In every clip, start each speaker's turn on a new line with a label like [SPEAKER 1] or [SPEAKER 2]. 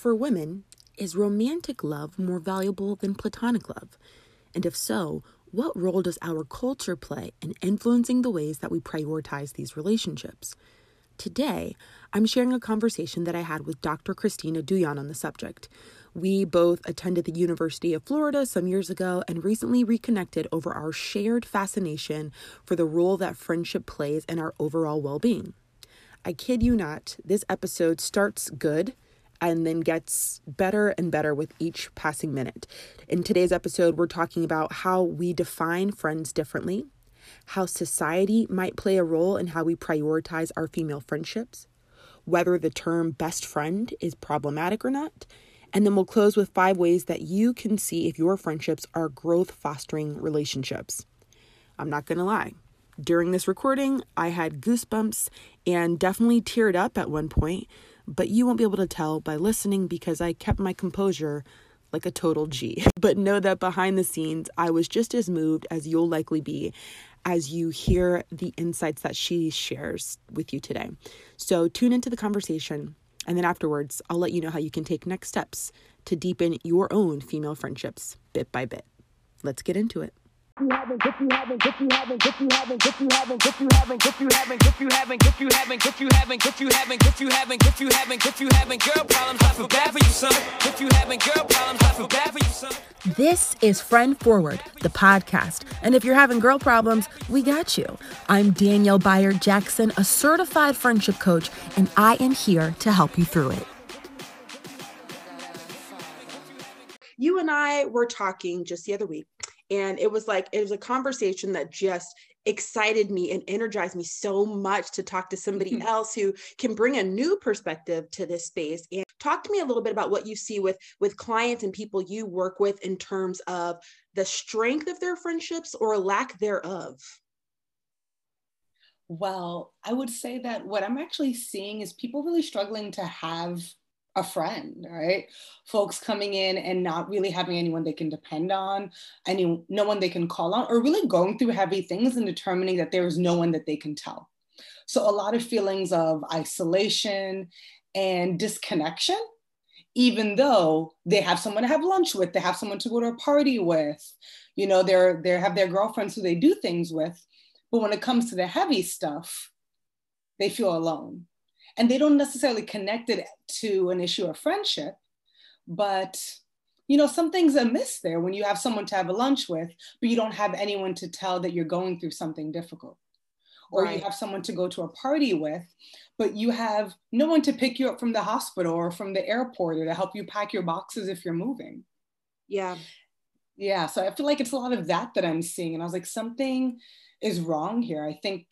[SPEAKER 1] For women, is romantic love more valuable than platonic love? And if so, what role does our culture play in influencing the ways that we prioritize these relationships? Today, I'm sharing a conversation that I had with Dr. Christina Douyon on the subject. We both attended the University of Florida some years ago and recently reconnected over our shared fascination for the role that friendship plays in our overall well being. I kid you not, this episode starts good and then gets better and better with each passing minute. In today's episode, we're talking about how we define friends differently, how society might play a role in how we prioritize our female friendships, whether the term best friend is problematic or not, and then we'll close with five ways that you can see if your friendships are growth fostering relationships. I'm not to lie. During this recording, I had goosebumps and definitely teared up at one point but you won't be able to tell by listening because I kept my composure like a total G. But know that behind the scenes, I was just as moved as you'll likely be as you hear the insights that she shares with you today. So tune into the conversation, and then afterwards, I'll let you know how you can take next steps to deepen your own female friendships bit by bit. Let's get into it you haven't, if you haven't, if you haven't, if you haven't, if you haven't, if you haven't, if you haven't, if you haven't, if you haven't, if you haven't, if you haven't, if you haven't, if you haven't, if you haven't, girl problems, I feel bad for you, son. If you haven't, girl problems, I feel bad for you, son. This is Friend Forward, the podcast. And if you're having girl problems, we got you. I'm Danielle Bayard Jackson, a certified friendship coach, and I am here to help you through it. You and I were talking just the other week and it was like it was a conversation that just excited me and energized me so much to talk to somebody mm-hmm. else who can bring a new perspective to this space and talk to me a little bit about what you see with with clients and people you work with in terms of the strength of their friendships or lack thereof
[SPEAKER 2] well i would say that what i'm actually seeing is people really struggling to have a friend, right? Folks coming in and not really having anyone they can depend on, any no one they can call on, or really going through heavy things and determining that there is no one that they can tell. So a lot of feelings of isolation and disconnection, even though they have someone to have lunch with, they have someone to go to a party with, you know, they're they have their girlfriends who they do things with. But when it comes to the heavy stuff, they feel alone and they don't necessarily connect it to an issue of friendship but you know something's amiss there when you have someone to have a lunch with but you don't have anyone to tell that you're going through something difficult. Or right. you have someone to go to a party with but you have no one to pick you up from the hospital or from the airport or to help you pack your boxes if you're moving.
[SPEAKER 1] Yeah.
[SPEAKER 2] Yeah so i feel like it's a lot of that that i'm seeing and i was like something is wrong here. I think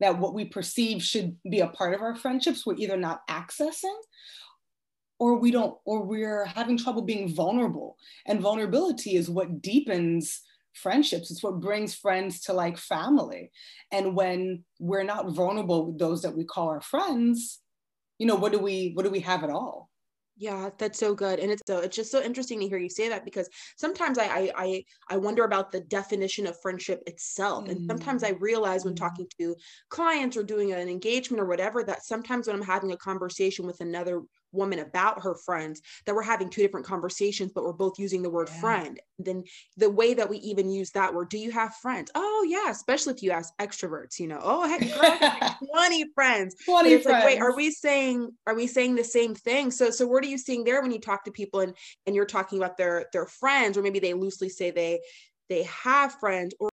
[SPEAKER 2] that what we perceive should be a part of our friendships we're either not accessing or we don't or we're having trouble being vulnerable. And vulnerability is what deepens friendships. It's what brings friends to like family. And when we're not vulnerable with those that we call our friends you know what do we what do we have at all
[SPEAKER 1] yeah, that's so good. And it's so it's just so interesting to hear you say that because sometimes I I I, I wonder about the definition of friendship itself. Mm-hmm. And sometimes I mm-hmm. realize when mm-hmm. talking to clients or doing an engagement or whatever that sometimes when I'm having a conversation with another woman about her friends that we're having two different conversations but we're both using the word yeah. friend then the way that we even use that word do you have friends oh yeah especially if you ask extroverts you know oh heck girl, 20 friends
[SPEAKER 2] 20 it's friends. like
[SPEAKER 1] wait are we saying are we saying the same thing so so what are you seeing there when you talk to people and and you're talking about their their friends or maybe they loosely say they they have friends or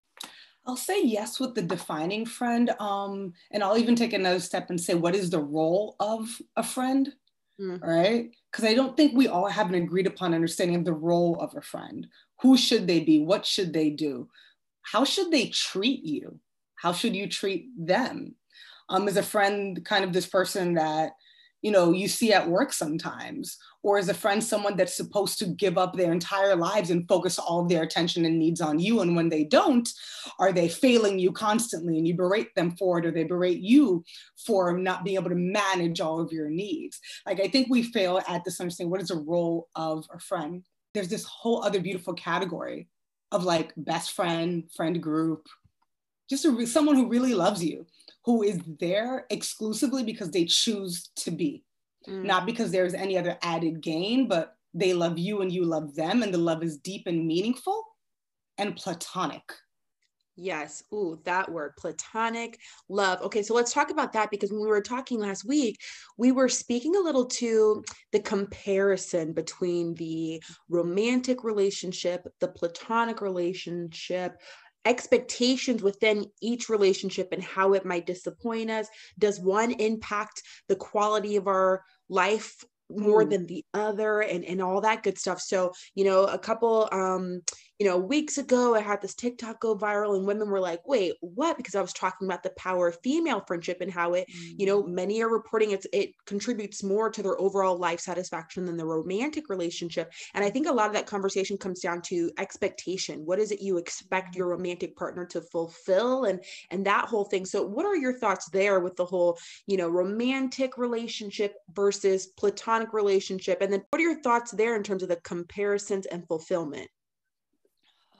[SPEAKER 2] I'll say yes with the defining friend. Um, and I'll even take another step and say, what is the role of a friend? Mm. right? Because I don't think we all have an agreed upon understanding of the role of a friend. Who should they be? What should they do? How should they treat you? How should you treat them? Um, is a friend kind of this person that you know you see at work sometimes or is a friend someone that's supposed to give up their entire lives and focus all their attention and needs on you and when they don't are they failing you constantly and you berate them for it or they berate you for not being able to manage all of your needs? Like i think we fail at this understanding what is the role of a friend? There's this whole other beautiful category of like best friend friend group just a, someone who really loves you who is there exclusively because they choose to be. mm. not because there's any other added gain, but they love you and you love them, and the love is deep and meaningful and platonic.
[SPEAKER 1] Yes. Ooh, that word, platonic love. Okay, so let's talk about that because when we were talking last week, we were speaking a little to the comparison between the romantic relationship, the platonic relationship, expectations within each relationship and how it might disappoint us. Does one impact the quality of our life more mm. than the other and and all that good stuff so you know a couple um you know, weeks ago, I had this TikTok go viral, and women were like, wait, what? Because I was talking about the power of female friendship and how it, you know, mm. many are reporting it's, it contributes more to their overall life satisfaction than the romantic relationship. And I think a lot of that conversation comes down to expectation. What is it you expect your romantic partner to fulfill? And, and that whole thing. So, what are your thoughts there with the whole, you know, romantic relationship versus platonic relationship? And then what are your thoughts there in terms of the comparisons and fulfillment?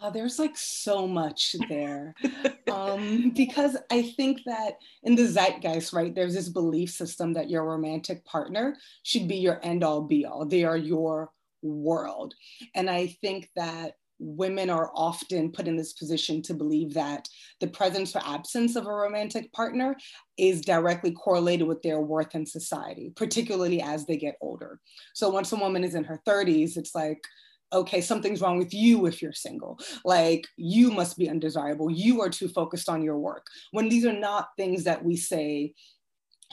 [SPEAKER 2] Oh, there's like so much there. um, because I think that in the zeitgeist, right, there's this belief system that your romantic partner should be your end all be all. They are your world. And I think that women are often put in this position to believe that the presence or absence of a romantic partner is directly correlated with their worth in society, particularly as they get older. So once a woman is in her 30s, it's like, okay, something's wrong with you if you're single. Like you must be undesirable. You are too focused on your work. When these are not things that we say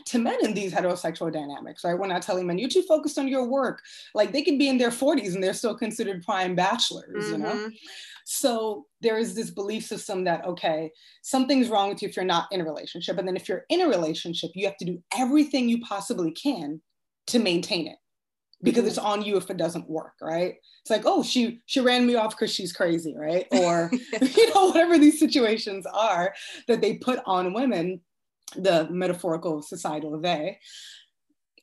[SPEAKER 2] to men in these heterosexual dynamics, right? We're not telling men, you're too focused on your work. Like they could be in their 40s and they're still considered prime bachelors, mm-hmm. you know? Mm-hmm. So there is this belief system that, okay, something's wrong with you if you're not in a relationship. And then if you're in a relationship, you have to do everything you possibly can to maintain it because mm-hmm. it's on you if it doesn't work, right? It's like, oh, she she ran me off because she's crazy, right? Or you know, whatever these situations are that they put on women, the metaphorical societal they.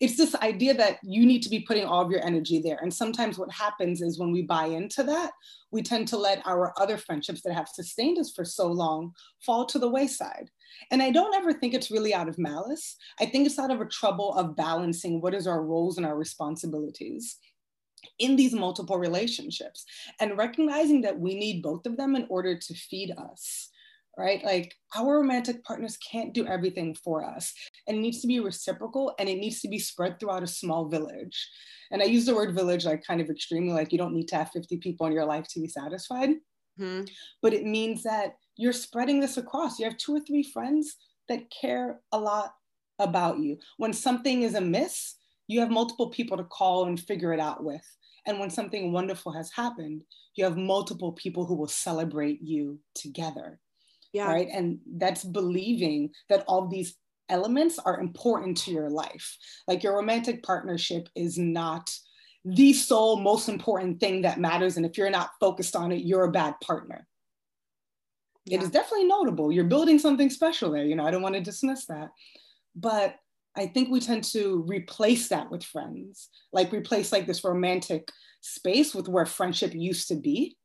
[SPEAKER 2] It's this idea that you need to be putting all of your energy there. And sometimes what happens is when we buy into that, we tend to let our other friendships that have sustained us for so long fall to the wayside. And I don't ever think it's really out of malice. I think it's out of a trouble of balancing what is our roles and our responsibilities in these multiple relationships and recognizing that we need both of them in order to feed us right like our romantic partners can't do everything for us and it needs to be reciprocal and it needs to be spread throughout a small village and i use the word village like kind of extremely like you don't need to have 50 people in your life to be satisfied mm-hmm. but it means that you're spreading this across. You have two or three friends that care a lot about you. When something is amiss, you have multiple people to call and figure it out with. And when something wonderful has happened, you have multiple people who will celebrate you together. Yeah. Right. And that's believing that all these elements are important to your life. Like your romantic partnership is not the sole most important thing that matters. And if you're not focused on it, you're a bad partner yeah. it is definitely notable. You're building something special there. You know, I don't want to dismiss that. But I think we tend to replace that with friends, like replace like this romantic space with where friendship used to be.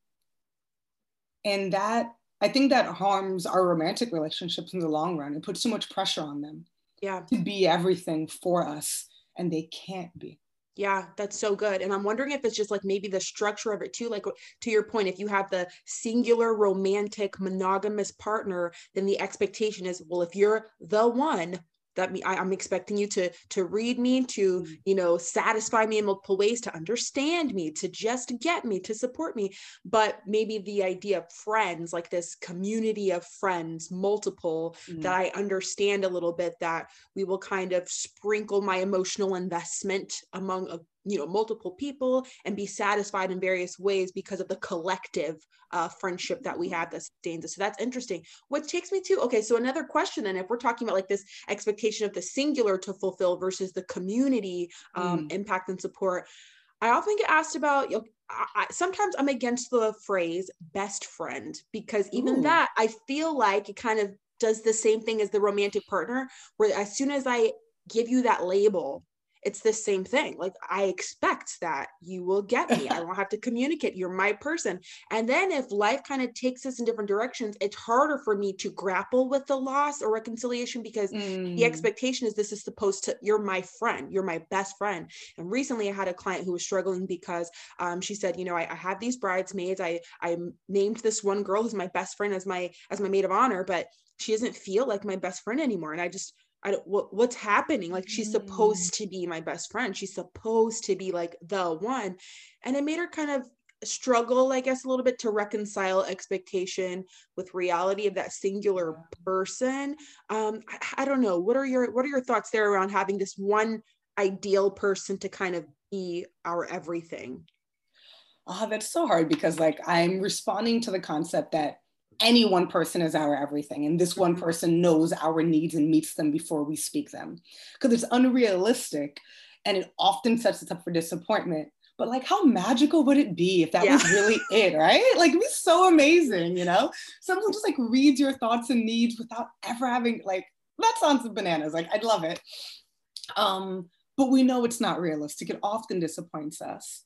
[SPEAKER 2] And that, I think that harms our romantic relationships in the long run. It puts too much pressure on them
[SPEAKER 1] yeah.
[SPEAKER 2] to be everything for us, and they can't be.
[SPEAKER 1] Yeah, that's so good. And I'm wondering if it's just like maybe the structure of it too. Like to your point, if you have the singular romantic monogamous partner, then the expectation is, well, if you're the one, that me I, am expecting you to to read me to mm. you know satisfy me in multiple ways to understand me to just get me to support me but maybe the idea of friends like this community of friends multiple mm. that i understand a little bit that we will kind of sprinkle my emotional investment among a you know multiple people and be satisfied in various ways because of the collective uh, friendship that we have that sustains us so that's interesting what takes me to okay so another question then if we're talking about like this expectation of the singular to fulfill versus the community um, mm. impact and support i often get asked about you know, I, sometimes i'm against the phrase best friend because even Ooh. that i feel like it kind of does the same thing as the romantic partner where as soon as i give you that label it's the same thing. Like I expect that you will get me. I won't have to communicate. You're my person. And then if life kind of takes us in different directions, it's harder for me to grapple with the loss or reconciliation because mm. the expectation is this is supposed to, you're my friend, you're my best friend. And recently I had a client who was struggling because um, she said, you know, I, I have these bridesmaids. I I named this one girl who's my best friend as my as my maid of honor, but she doesn't feel like my best friend anymore. And I just I don't what, what's happening? Like she's supposed mm. to be my best friend. She's supposed to be like the one. And it made her kind of struggle i guess a little bit to reconcile expectation with reality of that singular person. Um I, I don't know. What are your what are your thoughts there around having this one ideal person to kind of be our everything?
[SPEAKER 2] Oh that's so hard because like i'm responding to the concept that any one person is our everything and this one mm-hmm. person knows our needs and meets them before we speak them because it's unrealistic and it often sets us up for disappointment but like how magical would it be if that yeah. was really it right like it'd be so amazing you know someone just like reads your thoughts and needs without ever having like that sounds bananas like i'd love it um but we know it's not realistic it often disappoints us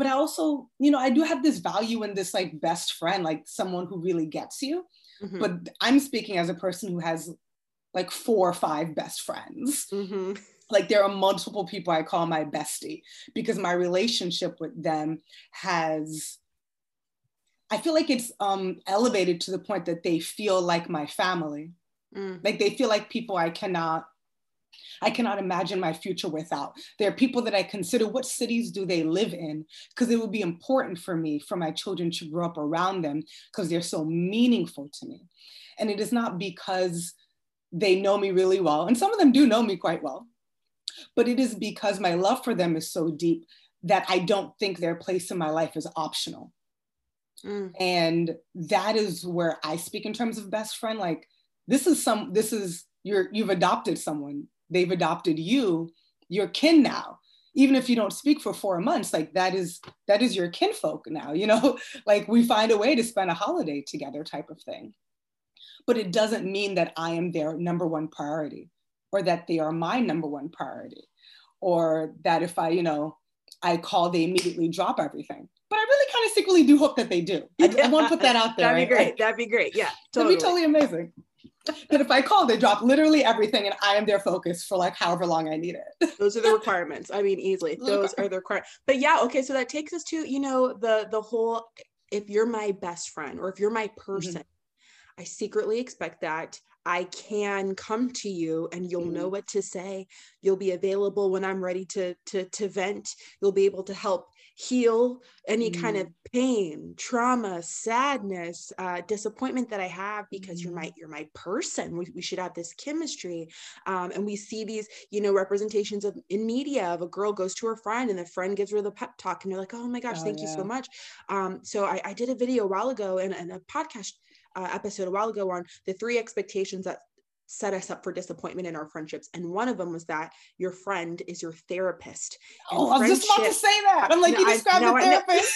[SPEAKER 2] but I also, you know, I do have this value in this like best friend, like someone who really gets you. Mm-hmm. But I'm speaking as a person who has like four or five best friends. Mm-hmm. Like there are multiple people I call my bestie because my relationship with them has I feel like it's um, elevated to the point that they feel like my family. Mm. Like they feel like people I cannot I cannot imagine my future without. There are people that I consider what cities do they live in? Because it would be important for me, for my children to grow up around them because they're so meaningful to me. And it is not because they know me really well, and some of them do know me quite well, but it is because my love for them is so deep that I don't think their place in my life is optional. Mm. And that is where I speak in terms of best friend. Like, this is some, this is, you're, you've adopted someone they've adopted you, you're kin now. Even if you don't speak for four months, like that is that is your kinfolk now, you know, like we find a way to spend a holiday together type of thing. But it doesn't mean that I am their number one priority or that they are my number one priority or that if I, you know, I call, they immediately drop everything. But I really kind of secretly do hope that they do. I, I want to put that out there.
[SPEAKER 1] That'd be great. That'd be great. Yeah.
[SPEAKER 2] Totally. That'd be totally amazing that if I call, they drop literally everything and I am their focus for like however long I need it.
[SPEAKER 1] Those are the requirements. I mean, easily. Those are the requirements. But yeah, okay. So that takes us to, you know, the the whole if you're my best friend or if you're my mm-hmm. person, mm-hmm. I secretly expect that I can come to you and you'll mm-hmm. know what to say. You'll be available when I'm ready to to to vent. You'll be able to help heal any mm. kind of pain trauma sadness uh, disappointment that i have because mm. you're my mm-hmm. you're my person we, we should have this chemistry um, and we see these you know representations of in media of a girl goes to her friend and the friend gives her the pep talk and they're like oh my gosh oh, thank yeah. you so much um, so I, I, did a video a while ago and, and a podcast uh, episode a while ago on the three expectations that set us up for disappointment in our friendships. And one of them was that your friend is your therapist.
[SPEAKER 2] And oh, I was just about to say that. I'm like, you described a therapist.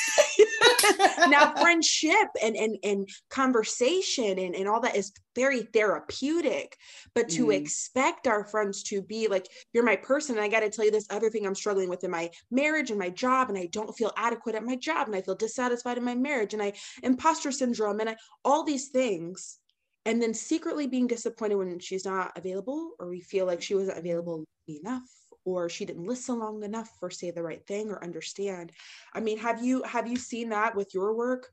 [SPEAKER 1] now, friendship and and and conversation and, and all that is very therapeutic. But to mm. expect our friends to be like, you're my person, and I got to tell you this other thing I'm struggling with in my marriage and my job, and I don't feel adequate at my job, and I feel dissatisfied in my marriage, and I imposter syndrome, and I, all these things and then secretly being disappointed when she's not available or we feel like she wasn't available enough or she didn't listen long enough or say the right thing or understand i mean have you have you seen that with your work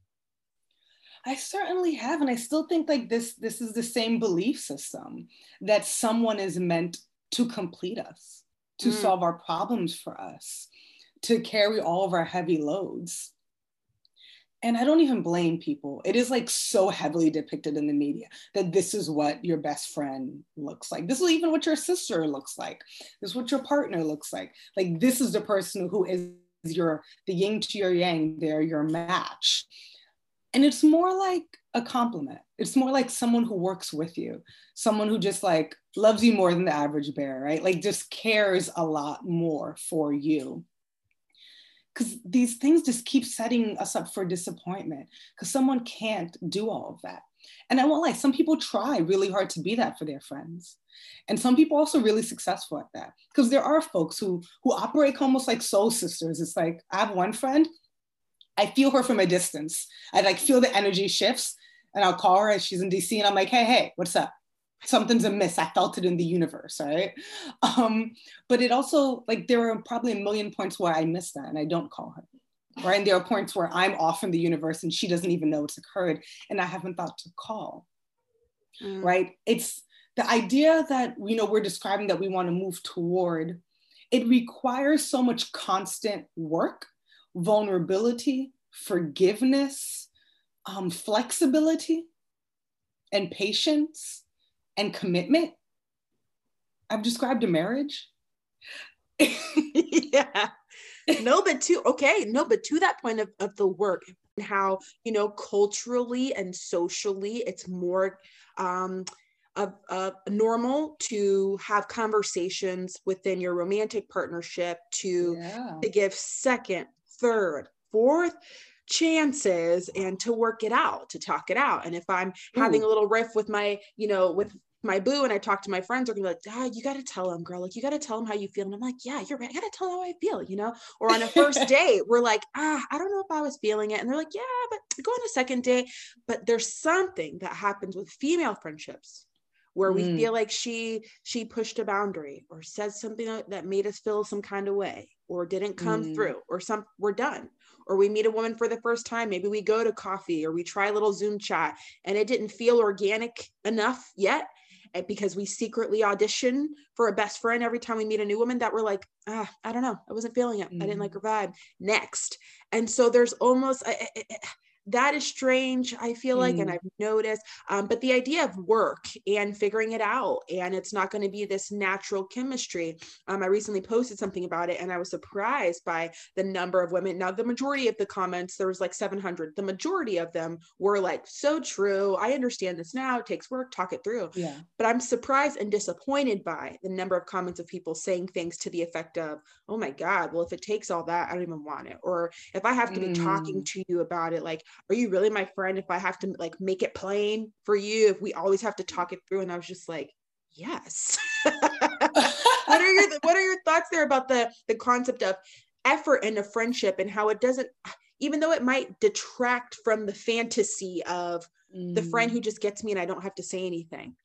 [SPEAKER 2] I certainly have, and I still think like this. This is the same belief system that someone is meant to complete us, to mm. solve our problems for us, to carry all of our heavy loads and I don't even blame people. It is like so heavily depicted in the media that this is what your best friend looks like. This is even what your sister looks like. This is what your partner looks like. Like this is the person who is your the yin to your yang. They're your match, and it's more like a compliment. It's more like someone who works with you, someone who just like loves you more than the average bear, right? Like just cares a lot more for you because these things just keep setting us up for disappointment because someone can't do all of that And I won't lie, some people try really hard to be that for their friends. And some people also really successful at that. Because there are folks who who operate almost like soul sisters. It's like I have one friend, I feel her from a distance. I like feel the energy shifts and I'll call her as she's in DC and I'm like, hey, hey, what's up? Something's amiss. I felt it in the universe, right? Um, but it also, like, there are probably a million points where I miss that and I don't call her right? And there are points where I'm off in the universe and she doesn't even know it's occurred and I haven't thought to call, mm. right? It's the idea that, you know, we're describing that we want to move toward, it requires so much constant work, vulnerability, forgiveness, um, flexibility, and patience and commitment. I've described a marriage.
[SPEAKER 1] yeah no, but to okay, no, but to that point of, of the work and how you know culturally and socially it's more um of, of normal to have conversations within your romantic partnership to yeah. to give second, third, fourth chances and to work it out to talk it out and if i'm Ooh. having a little riff with my you know with my boo and I talk to my friends are gonna be like, ah, you gotta tell him, girl. Like, you gotta tell him how you feel. And I'm like, yeah, you're right. I gotta tell him how I feel, you know? Or on a first date, we're like, ah, I don't know if I was feeling it. And they're like, yeah, but go on a second date. But there's something that happens with female friendships where we mm. feel like she she pushed a boundary or said something that made us feel some kind of way or didn't come mm. through or some we're done or we meet a woman for the first time maybe we go to coffee or we try a little zoom chat and it didn't feel organic enough yet because we secretly audition for a best friend every time we meet a new woman that we're like, ah, I don't know, I wasn't feeling it. Mm-hmm. I didn't like mm. her vibe. Next. And so there's almost, I, I, that is strange i feel like mm. and i've noticed um, but the idea of work and figuring it out and it's not going to be this natural chemistry um, i recently posted something about it and i was surprised by the number of women now the majority of the comments there was like 700 the majority of them were like so true i understand this now it takes work talk it through
[SPEAKER 2] yeah
[SPEAKER 1] but i'm surprised and disappointed by the number of comments of people saying things to the effect of oh my god well if it takes all that i don't even want it or if i have to be talking mm. to you about it like are you really my friend if I have to like make it plain for you? If we always have to talk it through? And I was just like, yes. what are your what are your thoughts there about the the concept of effort in a friendship and how it doesn't even though it might detract from the fantasy of mm. the friend who mm. just gets me and I don't have to say anything.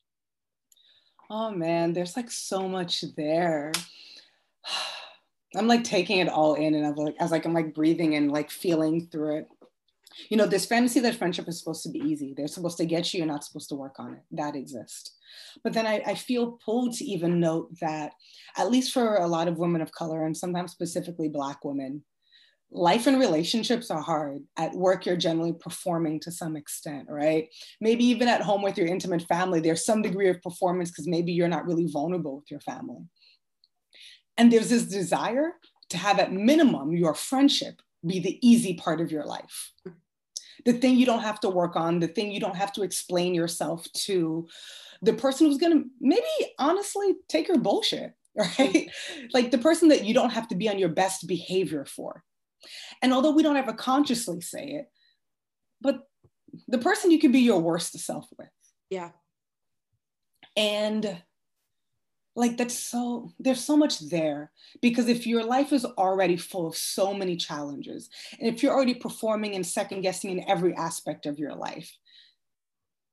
[SPEAKER 2] Oh man, there's like so much there. I'm like taking it all in and I'm like as like I'm like breathing and like feeling through it you know, this fantasy that friendship is supposed to be easy. They're supposed to get you, you're not supposed to work on it. That exists. But then I, I feel pulled to even note that, at least for a lot of women of color, and sometimes specifically Black women, life and relationships are hard. At work, you're generally performing to some extent, right? Maybe even at home with your intimate family, there's some degree of performance because maybe you're not really vulnerable with your family. And there's this desire to have, at minimum, your friendship be the easy part of your life the thing you don't have to work on, the thing you don't have to explain yourself to, the person who's gonna maybe honestly take your bullshit, right? like the person that you don't have to be on your best behavior for. And although we don't ever consciously say it, but the person you can be your worst self with.
[SPEAKER 1] Yeah.
[SPEAKER 2] And like that's so there's so much there because if your life is already full of so many challenges and if you're already performing and second guessing in every aspect of your life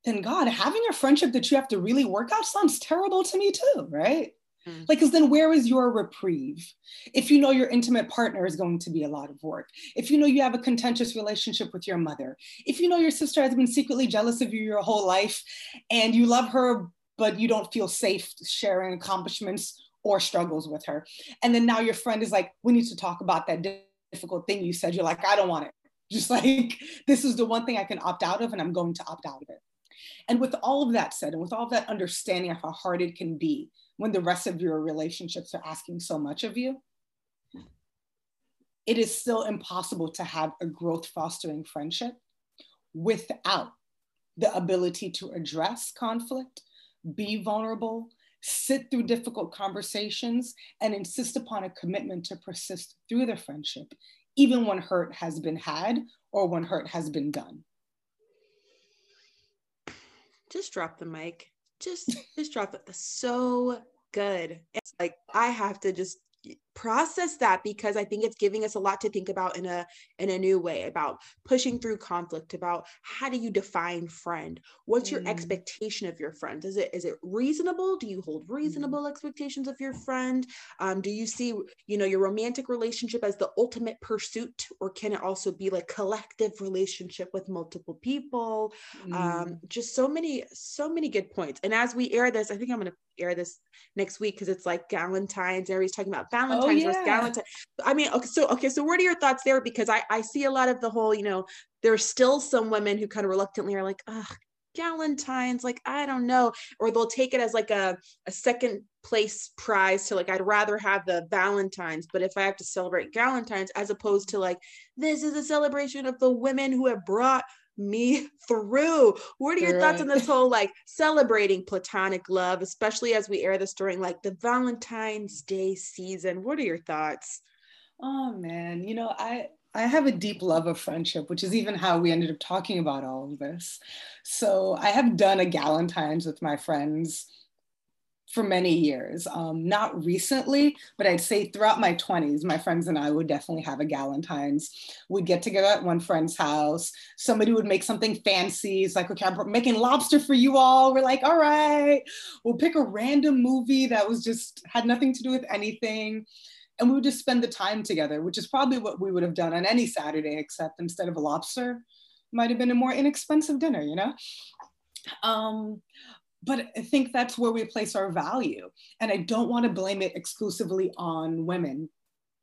[SPEAKER 2] then god having a friendship that you have to really work out sounds terrible to me too right mm. like because then where is your reprieve if you know your intimate partner is going to be a lot of work if you know you have a contentious relationship with your mother if you know your sister has been secretly jealous of you your whole life and you love her but you don't feel safe sharing accomplishments or struggles with her. And then now your friend is like, we need to talk about that difficult thing you said. You're like, I don't want it. Just like, this is the one thing I can opt out of, and I'm going to opt out of it. And with all of that said, and with all of that understanding of how hard it can be when the rest of your relationships are asking so much of you, it is still impossible to have a growth fostering friendship without the ability to address conflict be vulnerable, sit through difficult conversations, and insist upon a commitment to persist through the friendship, even when hurt has been had or when hurt has been done.
[SPEAKER 1] just drop the mic. Just just drop it. That's so good. It's like I have to just process that because i think it's giving us a lot to think about in a in a new way about pushing through conflict about how do you define friend what's your mm. expectation of your friend is it is it reasonable do you hold mm. reasonable mm. expectations of your friend um, do you see you know your romantic relationship as the ultimate pursuit or can it also be like collective relationship with multiple people um, mm. um, just so many so many good points and as we air this i think i'm going to air this next week because it's like Galentine's. Everybody's talking about Valentine's oh, yeah. I mean, okay, so okay, so what are your thoughts there? Because I I see a lot of the whole, you know, there's still some women who kind of reluctantly are like, ugh, Galentine's, like I don't know, or they'll take it as like a a second place prize to like I'd rather have the Valentine's, but if I have to celebrate Galentine's as opposed to like this is a celebration of the women who have brought me through. What are your right. thoughts on this whole like celebrating platonic love, especially as we air this during like the Valentine's Day season? What are your thoughts?
[SPEAKER 2] Oh man, you know, I I have a deep love of friendship, which is even how we ended up talking about all of this. So I have done a Galentine's with my friends for many years. Um, not recently, but I'd say throughout my 20s, my friends and I would definitely have a Galentine's. We'd get together at one friend's house. Somebody would make something fancy. It's like, okay, I'm making lobster for you all. We're like, all right. We'll pick a random movie that was just had nothing to do with anything. And we would just spend the time together, which is probably what we would have done on any Saturday, except instead of a lobster, might have been a more inexpensive dinner, you know? Um, but I think that's where we place our value. And I don't want to blame it exclusively on women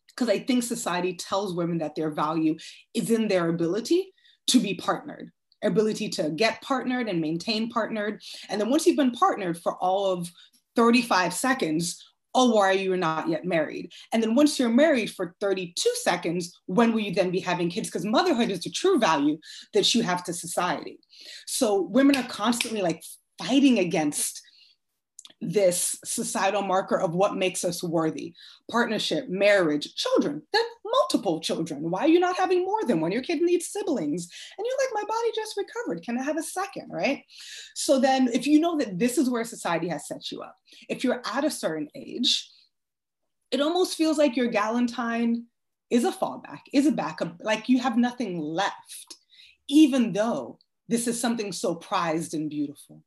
[SPEAKER 2] because I think society tells women that their value is in their ability to be partnered, ability to get partnered and maintain partnered. And then once you've been partnered for all of 35 seconds, oh, why are you not yet married? And then once you're married for 32 seconds, when will you then be having kids? Because motherhood is the true value that you have to society. So women are constantly like fighting against this societal marker of what makes us worthy. Partnership marriage children then multiple children. Why are you not having more than one? Your kid needs siblings. And you're like my body just recovered. Can i have a second right? So then if you know that this is where society has set you up if you're at a certain age it almost feels like your galentine is a fallback is a backup. Like you have nothing left even though this is something so prized and beautiful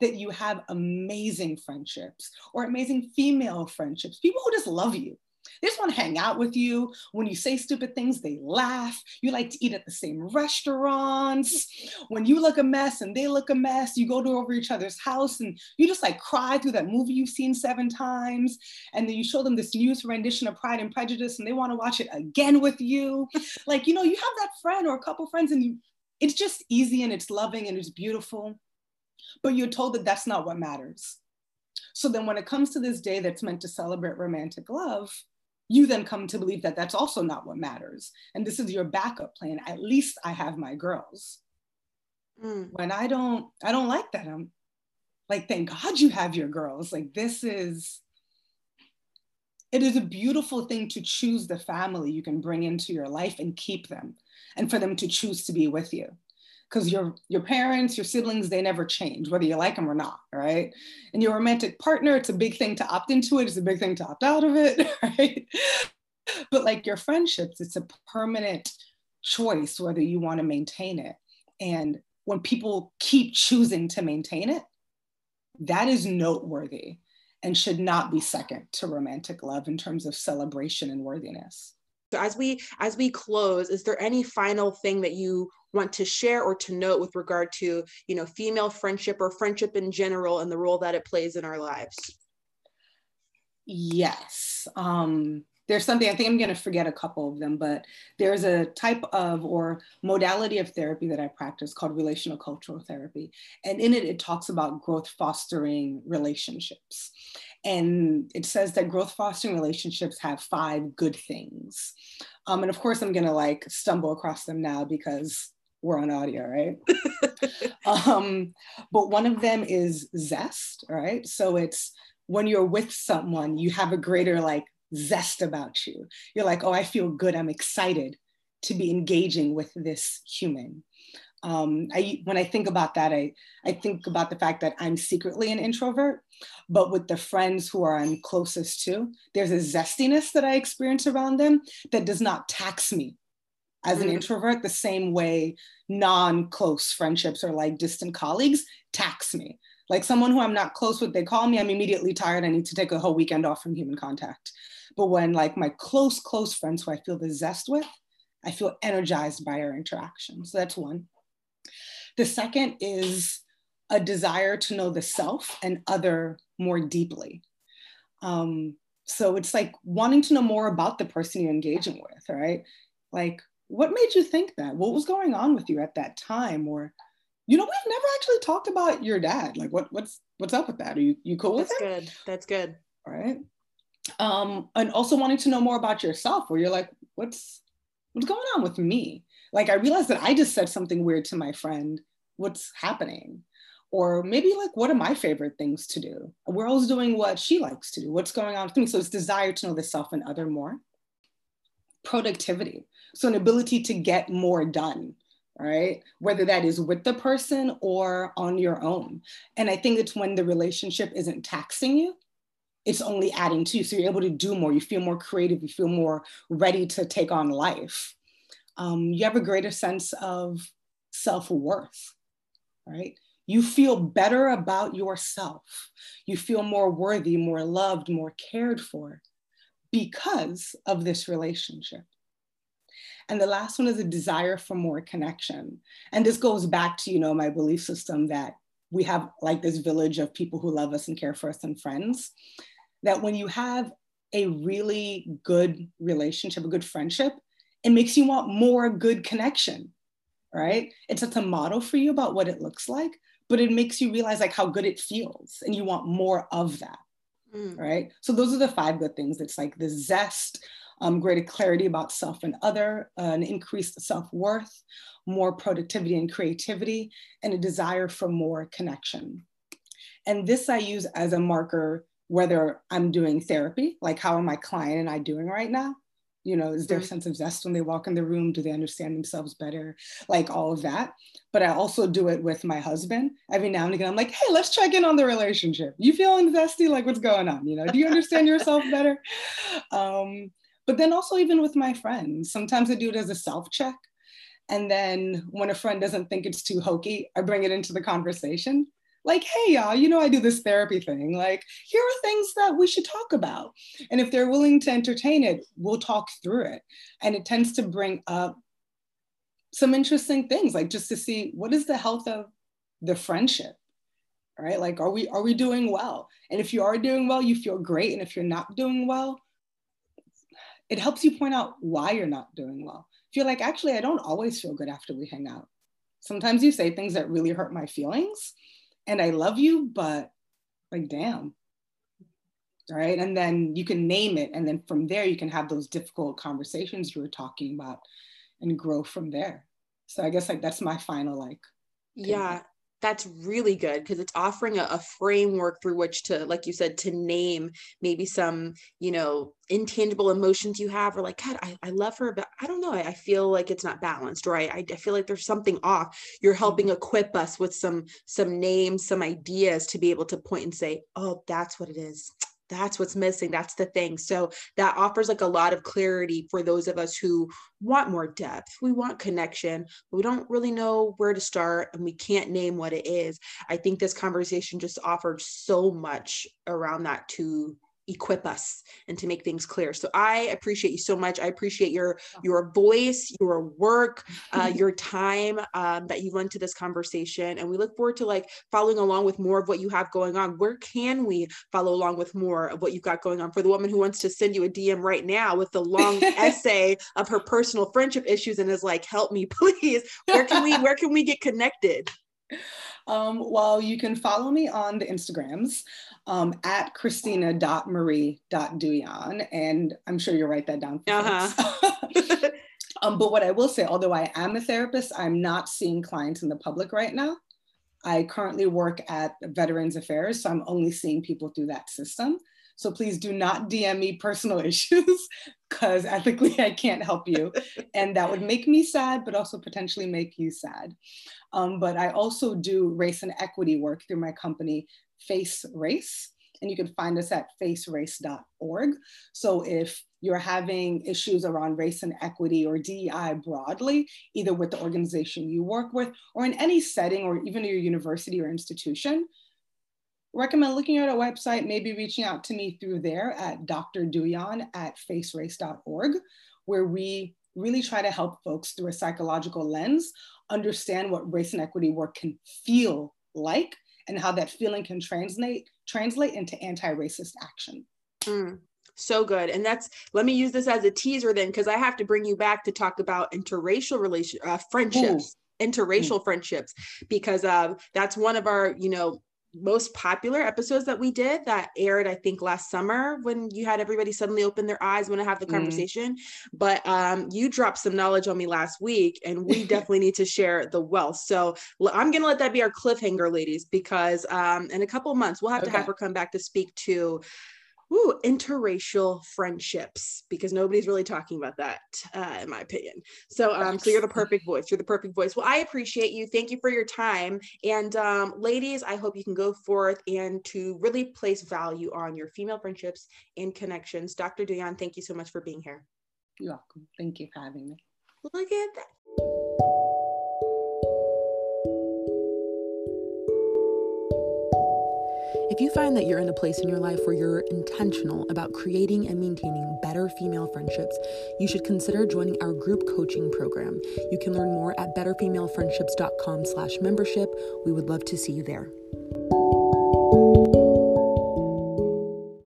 [SPEAKER 2] that you have amazing friendships or amazing female friendships, people who just love you. They just want to hang out with you. When you say stupid things, they laugh. You like to eat at the same restaurants. When you look a mess and they look a mess, you go to over each other's house and you just like cry through that movie you've seen seven times. And then you show them this new rendition of Pride and Prejudice and they want to watch it again with you. like, you know, you have that friend or a couple friends and you, it's just easy and it's loving and it's beautiful but you're told that that's not what matters. So then when it comes to this day that's meant to celebrate romantic love, you then come to believe that that's also not what matters. And this is your backup plan. At least I have my girls. Mm. When I don't, I don't like that. I'm like, thank God you have your girls. Like this is, it is a beautiful thing to choose the family you can bring into your life and keep them and for them to choose to be with you because your your parents, your siblings, they never change, whether you like them or not, right? And your romantic partner, it's a big thing to opt into it, it's a big thing to opt out of it, right? But like your friendships, it's a permanent choice whether you want to maintain it. And when people keep choosing to maintain it, that is noteworthy and should not be second to romantic love in terms of celebration and worthiness.
[SPEAKER 1] So as we as we close, is there any final thing that you want to share or to note with regard to, you know, female friendship or friendship in general and the role that it plays in our lives?
[SPEAKER 2] Yes. Um, there's something, I think I'm going to forget a couple of them, but there's a type of or modality of therapy that I practice called relational cultural therapy. And in it, it talks about growth fostering relationships. And it says that growth fostering relationships have five good things. Um, and of course, I'm going to like stumble across them now because we're on audio, right? um, but one of them is zest, right? So it's when you're with someone, you have a greater like zest about you. You're like, oh, I feel good. I'm excited to be engaging with this human. Um, I when I think about that, I I think about the fact that I'm secretly an introvert, but with the friends who are I'm closest to, there's a zestiness that I experience around them that does not tax me as an mm. introvert the same way non-close friendships or like distant colleagues tax me. Like someone who I'm not close with, they call me, I'm immediately tired. I need to take a whole weekend off from human contact. But when like my close, close friends who I feel the zest with, I feel energized by our interaction. So that's one. The second is a desire to know the self and other more deeply. Um, so it's like wanting to know more about the person you're engaging with, right? Like, what made you think that? What was going on with you at that time? Or, you know, we've never actually talked about your dad. Like, what what's what's up with that? Are you you cool
[SPEAKER 1] That's
[SPEAKER 2] with
[SPEAKER 1] it? That's good. That's good.
[SPEAKER 2] All right. Um, and also wanting to know more about yourself, where you're like, what's what's going on with me? Like, I realized that I just said something weird to my friend. What's happening? Or maybe like, what are my favorite things to do? We're always doing what she likes to do. What's going on with me? So it's desire to know the self and other more. Productivity. So an ability to get more done, right? Whether that is with the person or on your own. And I think it's when the relationship isn't taxing you, it's only adding to you. So you're able to do more. You feel more creative. You feel more ready to take on life. Um, you have a greater sense of self worth, right? You feel better about yourself. You feel more worthy, more loved, more cared for because of this relationship. And the last one is a desire for more connection. And this goes back to, you know, my belief system that we have like this village of people who love us and care for us and friends that when you have a really good relationship, a good friendship, it makes you want more good connection, right? It's a model for you about what it looks like, but it makes you realize like how good it feels and you want more of that, mm. right? So those are the five good things. It's like the zest, um, greater clarity about self and other, uh, an increased self-worth, more productivity and creativity, and a desire for more connection. And this I use as a marker whether I'm doing therapy, like how are my client and I doing right now? You know, is there a mm-hmm. sense of zest when they walk in the room? Do they understand themselves better? Like all of that. But I also do it with my husband. Every now and again, I'm like, hey, let's check in on the relationship. You feeling zesty? Like what's going on? You know, do you understand yourself better? Um, but then also even with my friends, sometimes I do it as a self check. And then when a friend doesn't think it's too hokey, I bring it into the conversation like, hey, y'all, you know, I do this therapy thing. Like, here are things that we should talk about. And if they're willing to entertain it, we'll talk through it. And it tends to bring up some interesting things, like just to see what is the health of the friendship, right? Like, are we are we doing well? And if you are doing well, you feel great. And if you're not doing well, it helps you point out why you're not doing well. If you're like, actually, I don't always feel good after we hang out. Sometimes you say things that really hurt my feelings and I love you, but like, damn. Right. And then you can name it. And then from there, you can have those difficult conversations you were talking about and grow from there. So I guess like that's my final like.
[SPEAKER 1] Yeah that's really good because it's offering a, a, framework through which to like you said to name maybe some you know intangible emotions you have or like god i, I love her but i don't know I, I feel like it's not balanced right I, I, feel like there's something off you're helping mm-hmm. equip us with some some names some ideas to be able to point and say oh that's what it is that's what's missing that's the thing. So that offers like a lot of clarity for those of us who want more depth. We want connection but we don't really know where to start and we can't name what it is. I think this conversation just offered so much around that to equip us and to make things clear. So i appreciate you so much. I appreciate your your voice your work uh, your time um, that you went to this conversation. And we look forward to like following along with more of what you have going on. Where can we follow along with more of what you've got going on? For the woman who wants to send you a dm right now with the long essay of her personal friendship issues and is like help me please. Where can we where can we get connected
[SPEAKER 2] um, well, you can follow me on the Instagrams um, at christina.marie.douyon. And I'm sure you'll write that down. Uh-huh. um, but what I will say, although I am a therapist, I'm not seeing clients in the public right now. I currently work at Veterans Affairs, so I'm only seeing people through that system. So please do not DM me personal issues because ethically I can't help you. and that would make me sad, but also potentially make you sad. Um, but I also do race and equity work through my company, Face Race. And you can find us at facerace.org. So if you're having issues around race and equity or DEI broadly, either with the organization you work with or in any setting or even your university or institution, recommend looking at our website, maybe reaching out to me through there at Dr. Douyon at facerace.org, where we really try to help folks through a psychological lens understand what race and equity work can feel like and how that feeling can translate translate into anti-racist action.
[SPEAKER 1] Mm, so good. And that's let me use this as a teaser then because I have to bring you back to talk about interracial relation uh, friendships. Ooh interracial mm. friendships because uh, that's one of our you know most popular episodes that we did that aired i think last summer when you had everybody suddenly open their eyes when i have the mm. conversation but um, you dropped some knowledge on me last week and we definitely need to share the wealth so i'm going to let that be our cliffhanger ladies because um, in a couple months we'll have okay. to have her come back to speak to ooh, interracial friendships because nobody's really talking about that, uh, in my opinion. So, um, so you're the perfect voice. You're the perfect voice. Well, I appreciate you. Thank you for your time. And um, ladies, I hope you can go forth and to really place value on your female friendships and connections. Dr. Douyon, thank you so much for being here.
[SPEAKER 2] You're welcome. Thank you for having me.
[SPEAKER 1] Look at that.
[SPEAKER 3] If you find that you're in a place in your life where you're intentional about creating and maintaining better female friendships, you should consider joining our group coaching program. You can learn more at betterfemalefriendships.com slash membership. We would love to see you there.